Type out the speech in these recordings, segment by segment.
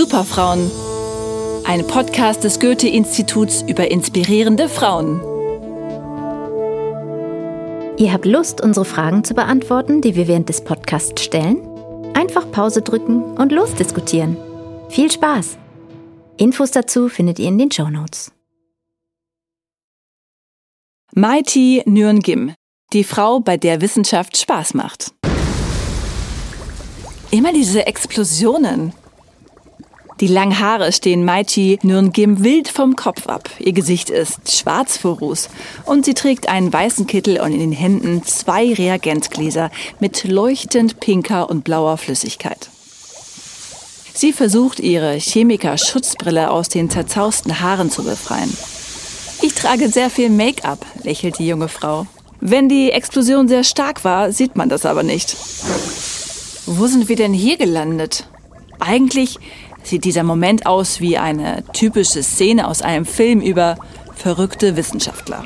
Superfrauen. Ein Podcast des Goethe-Instituts über inspirierende Frauen. Ihr habt Lust, unsere Fragen zu beantworten, die wir während des Podcasts stellen? Einfach Pause drücken und losdiskutieren. Viel Spaß! Infos dazu findet ihr in den Show Notes. Mighty Nguyen Kim, die Frau, bei der Wissenschaft Spaß macht. Immer diese Explosionen. Die langen Haare stehen Maichi Nürngim wild vom Kopf ab. Ihr Gesicht ist schwarz vor Ruß und sie trägt einen weißen Kittel und in den Händen zwei Reagenzgläser mit leuchtend pinker und blauer Flüssigkeit. Sie versucht, ihre Chemiker-Schutzbrille aus den zerzausten Haaren zu befreien. Ich trage sehr viel Make-up, lächelt die junge Frau. Wenn die Explosion sehr stark war, sieht man das aber nicht. Wo sind wir denn hier gelandet? Eigentlich sieht dieser Moment aus wie eine typische Szene aus einem Film über verrückte Wissenschaftler.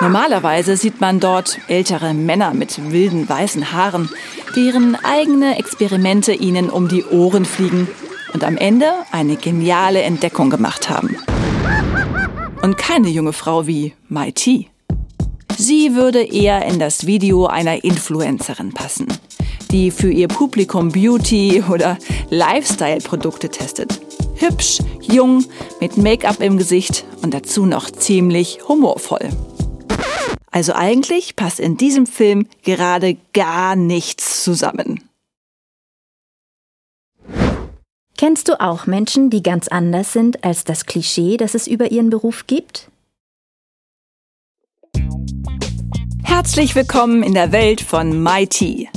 Normalerweise sieht man dort ältere Männer mit wilden weißen Haaren, deren eigene Experimente ihnen um die Ohren fliegen und am Ende eine geniale Entdeckung gemacht haben. Und keine junge Frau wie Mai. Sie würde eher in das Video einer Influencerin passen die für ihr Publikum Beauty- oder Lifestyle-Produkte testet. Hübsch, jung, mit Make-up im Gesicht und dazu noch ziemlich humorvoll. Also eigentlich passt in diesem Film gerade gar nichts zusammen. Kennst du auch Menschen, die ganz anders sind als das Klischee, das es über ihren Beruf gibt? Herzlich willkommen in der Welt von MIT.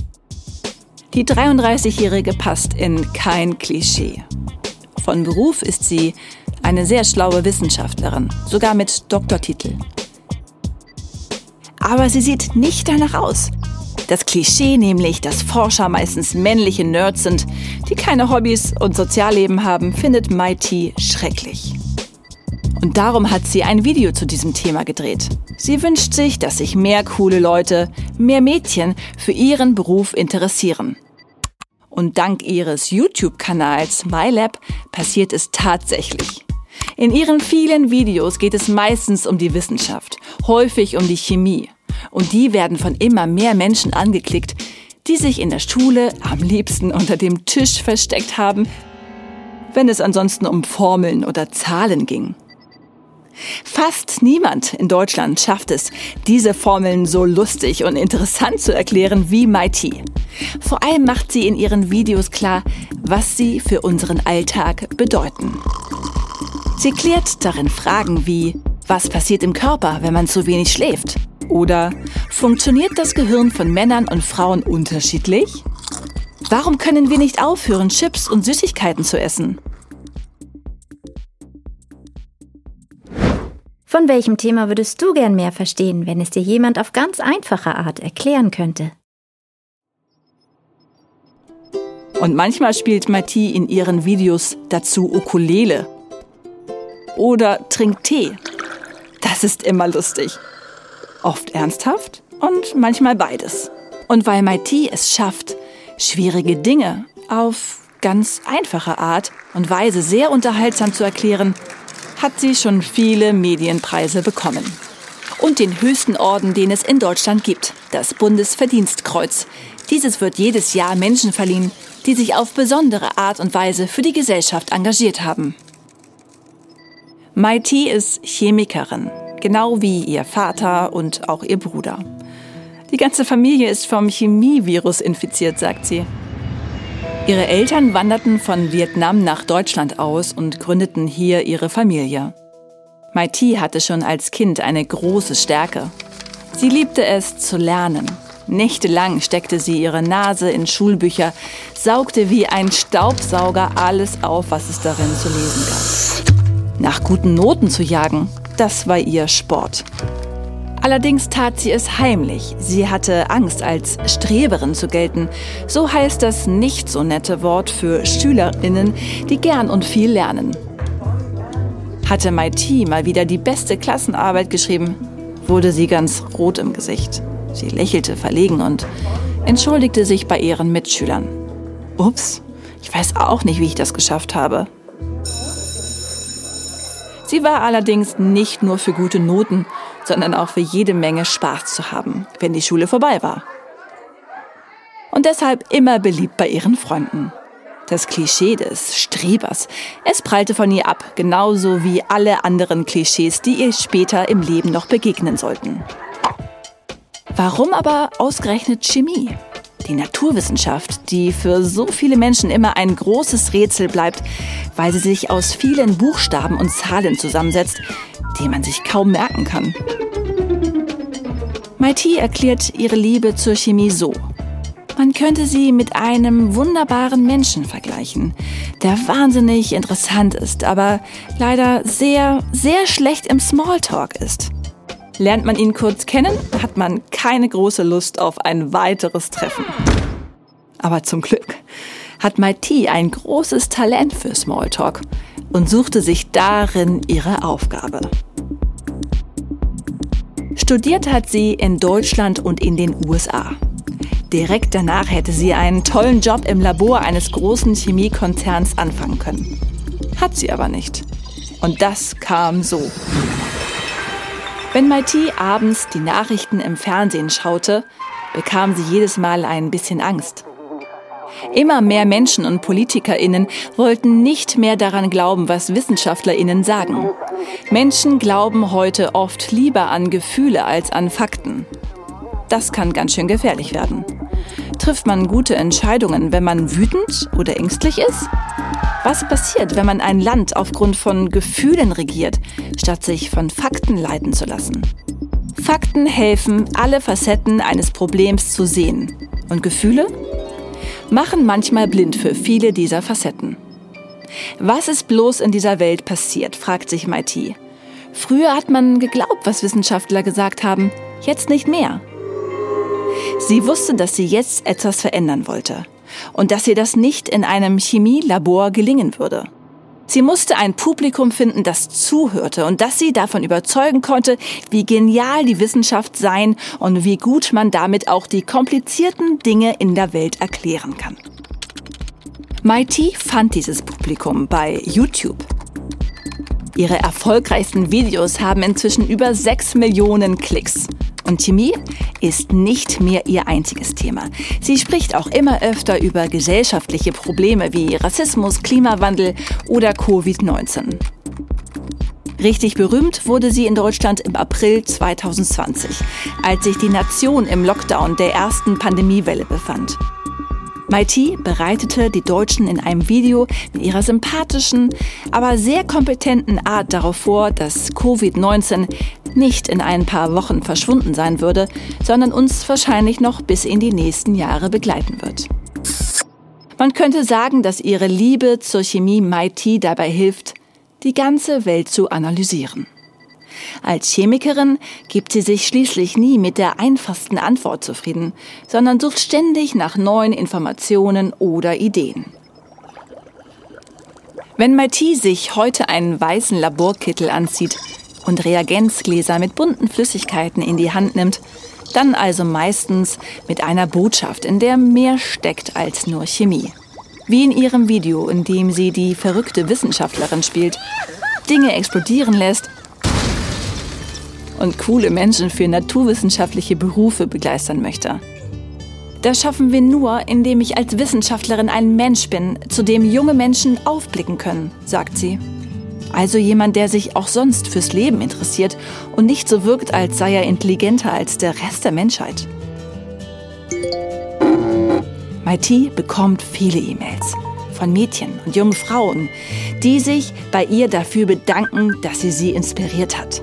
Die 33-Jährige passt in kein Klischee. Von Beruf ist sie eine sehr schlaue Wissenschaftlerin, sogar mit Doktortitel. Aber sie sieht nicht danach aus. Das Klischee nämlich, dass Forscher meistens männliche Nerds sind, die keine Hobbys und Sozialleben haben, findet Mighty schrecklich. Und darum hat sie ein Video zu diesem Thema gedreht. Sie wünscht sich, dass sich mehr coole Leute, mehr Mädchen für ihren Beruf interessieren. Und dank ihres YouTube-Kanals MyLab passiert es tatsächlich. In ihren vielen Videos geht es meistens um die Wissenschaft, häufig um die Chemie. Und die werden von immer mehr Menschen angeklickt, die sich in der Schule am liebsten unter dem Tisch versteckt haben, wenn es ansonsten um Formeln oder Zahlen ging. Fast niemand in Deutschland schafft es, diese Formeln so lustig und interessant zu erklären wie Mighty. Vor allem macht sie in ihren Videos klar, was sie für unseren Alltag bedeuten. Sie klärt darin Fragen wie, was passiert im Körper, wenn man zu wenig schläft? Oder funktioniert das Gehirn von Männern und Frauen unterschiedlich? Warum können wir nicht aufhören, Chips und Süßigkeiten zu essen? Von welchem Thema würdest du gern mehr verstehen, wenn es dir jemand auf ganz einfache Art erklären könnte? Und manchmal spielt Mati in ihren Videos dazu Ukulele. Oder trinkt Tee. Das ist immer lustig. Oft ernsthaft und manchmal beides. Und weil Mati es schafft, schwierige Dinge auf ganz einfache Art und Weise sehr unterhaltsam zu erklären, hat sie schon viele Medienpreise bekommen. Und den höchsten Orden, den es in Deutschland gibt, das Bundesverdienstkreuz. Dieses wird jedes Jahr Menschen verliehen, die sich auf besondere Art und Weise für die Gesellschaft engagiert haben. Mai T ist Chemikerin, genau wie ihr Vater und auch ihr Bruder. Die ganze Familie ist vom Chemievirus infiziert, sagt sie. Ihre Eltern wanderten von Vietnam nach Deutschland aus und gründeten hier ihre Familie. Mai Thi hatte schon als Kind eine große Stärke. Sie liebte es zu lernen. Nächtelang steckte sie ihre Nase in Schulbücher, saugte wie ein Staubsauger alles auf, was es darin zu lesen gab. Nach guten Noten zu jagen, das war ihr Sport. Allerdings tat sie es heimlich. Sie hatte Angst, als Streberin zu gelten. So heißt das nicht so nette Wort für Schülerinnen, die gern und viel lernen. Hatte Maiti mal wieder die beste Klassenarbeit geschrieben, wurde sie ganz rot im Gesicht. Sie lächelte verlegen und entschuldigte sich bei ihren Mitschülern. Ups, Ich weiß auch nicht, wie ich das geschafft habe. Sie war allerdings nicht nur für gute Noten, sondern auch für jede Menge Spaß zu haben, wenn die Schule vorbei war. Und deshalb immer beliebt bei ihren Freunden. Das Klischee des Strebers, es prallte von ihr ab, genauso wie alle anderen Klischees, die ihr später im Leben noch begegnen sollten. Warum aber ausgerechnet Chemie? Die Naturwissenschaft, die für so viele Menschen immer ein großes Rätsel bleibt, weil sie sich aus vielen Buchstaben und Zahlen zusammensetzt, die man sich kaum merken kann. Maiti erklärt ihre Liebe zur Chemie so. Man könnte sie mit einem wunderbaren Menschen vergleichen, der wahnsinnig interessant ist, aber leider sehr, sehr schlecht im Smalltalk ist. Lernt man ihn kurz kennen, hat man keine große Lust auf ein weiteres Treffen. Aber zum Glück hat Maiti ein großes Talent für Smalltalk und suchte sich darin ihre Aufgabe. Studiert hat sie in Deutschland und in den USA. Direkt danach hätte sie einen tollen Job im Labor eines großen Chemiekonzerns anfangen können. Hat sie aber nicht. Und das kam so. Wenn Maiti abends die Nachrichten im Fernsehen schaute, bekam sie jedes Mal ein bisschen Angst. Immer mehr Menschen und Politikerinnen wollten nicht mehr daran glauben, was Wissenschaftlerinnen sagen. Menschen glauben heute oft lieber an Gefühle als an Fakten. Das kann ganz schön gefährlich werden. Trifft man gute Entscheidungen, wenn man wütend oder ängstlich ist? Was passiert, wenn man ein Land aufgrund von Gefühlen regiert, statt sich von Fakten leiten zu lassen? Fakten helfen, alle Facetten eines Problems zu sehen. Und Gefühle? Machen manchmal blind für viele dieser Facetten. Was ist bloß in dieser Welt passiert, fragt sich Maiti. Früher hat man geglaubt, was Wissenschaftler gesagt haben, jetzt nicht mehr. Sie wusste, dass sie jetzt etwas verändern wollte und dass ihr das nicht in einem Chemielabor gelingen würde. Sie musste ein Publikum finden, das zuhörte und das sie davon überzeugen konnte, wie genial die Wissenschaft sein und wie gut man damit auch die komplizierten Dinge in der Welt erklären kann. MIT fand dieses Publikum bei YouTube. Ihre erfolgreichsten Videos haben inzwischen über 6 Millionen Klicks. Und Chemie ist nicht mehr ihr einziges Thema. Sie spricht auch immer öfter über gesellschaftliche Probleme wie Rassismus, Klimawandel oder Covid-19. Richtig berühmt wurde sie in Deutschland im April 2020, als sich die Nation im Lockdown der ersten Pandemiewelle befand. Maiti bereitete die Deutschen in einem Video mit ihrer sympathischen, aber sehr kompetenten Art darauf vor, dass Covid-19 nicht in ein paar Wochen verschwunden sein würde, sondern uns wahrscheinlich noch bis in die nächsten Jahre begleiten wird. Man könnte sagen, dass ihre Liebe zur Chemie Maiti dabei hilft, die ganze Welt zu analysieren. Als Chemikerin gibt sie sich schließlich nie mit der einfachsten Antwort zufrieden, sondern sucht ständig nach neuen Informationen oder Ideen. Wenn Maiti sich heute einen weißen Laborkittel anzieht und Reagenzgläser mit bunten Flüssigkeiten in die Hand nimmt, dann also meistens mit einer Botschaft, in der mehr steckt als nur Chemie. Wie in ihrem Video, in dem sie die verrückte Wissenschaftlerin spielt, Dinge explodieren lässt und coole Menschen für naturwissenschaftliche Berufe begeistern möchte. Das schaffen wir nur, indem ich als Wissenschaftlerin ein Mensch bin, zu dem junge Menschen aufblicken können, sagt sie. Also jemand, der sich auch sonst fürs Leben interessiert und nicht so wirkt, als sei er intelligenter als der Rest der Menschheit. Maiti bekommt viele E-Mails von Mädchen und jungen Frauen, die sich bei ihr dafür bedanken, dass sie sie inspiriert hat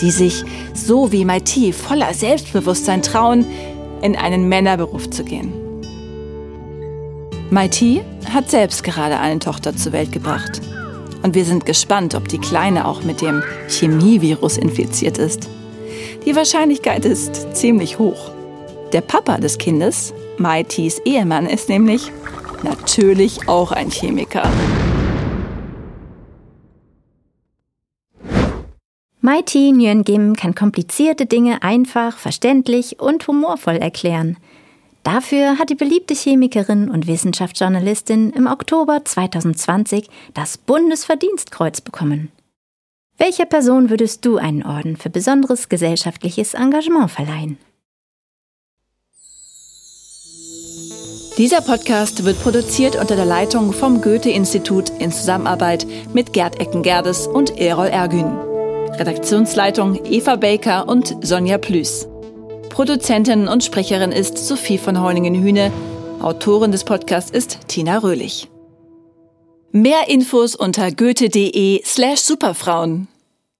die sich, so wie Maiti, voller Selbstbewusstsein trauen, in einen Männerberuf zu gehen. Maiti hat selbst gerade eine Tochter zur Welt gebracht. Und wir sind gespannt, ob die Kleine auch mit dem Chemievirus infiziert ist. Die Wahrscheinlichkeit ist ziemlich hoch. Der Papa des Kindes, Maitis Ehemann, ist nämlich natürlich auch ein Chemiker. Mighty Nguyen Gim kann komplizierte Dinge einfach, verständlich und humorvoll erklären. Dafür hat die beliebte Chemikerin und Wissenschaftsjournalistin im Oktober 2020 das Bundesverdienstkreuz bekommen. Welcher Person würdest du einen Orden für besonderes gesellschaftliches Engagement verleihen? Dieser Podcast wird produziert unter der Leitung vom Goethe-Institut in Zusammenarbeit mit Gerd Eckengerdes und Erol Ergün. Redaktionsleitung Eva Baker und Sonja Plüß. Produzentin und Sprecherin ist Sophie von Heuningen-Hühne. Autorin des Podcasts ist Tina Röhlich. Mehr Infos unter goethe.de slash superfrauen.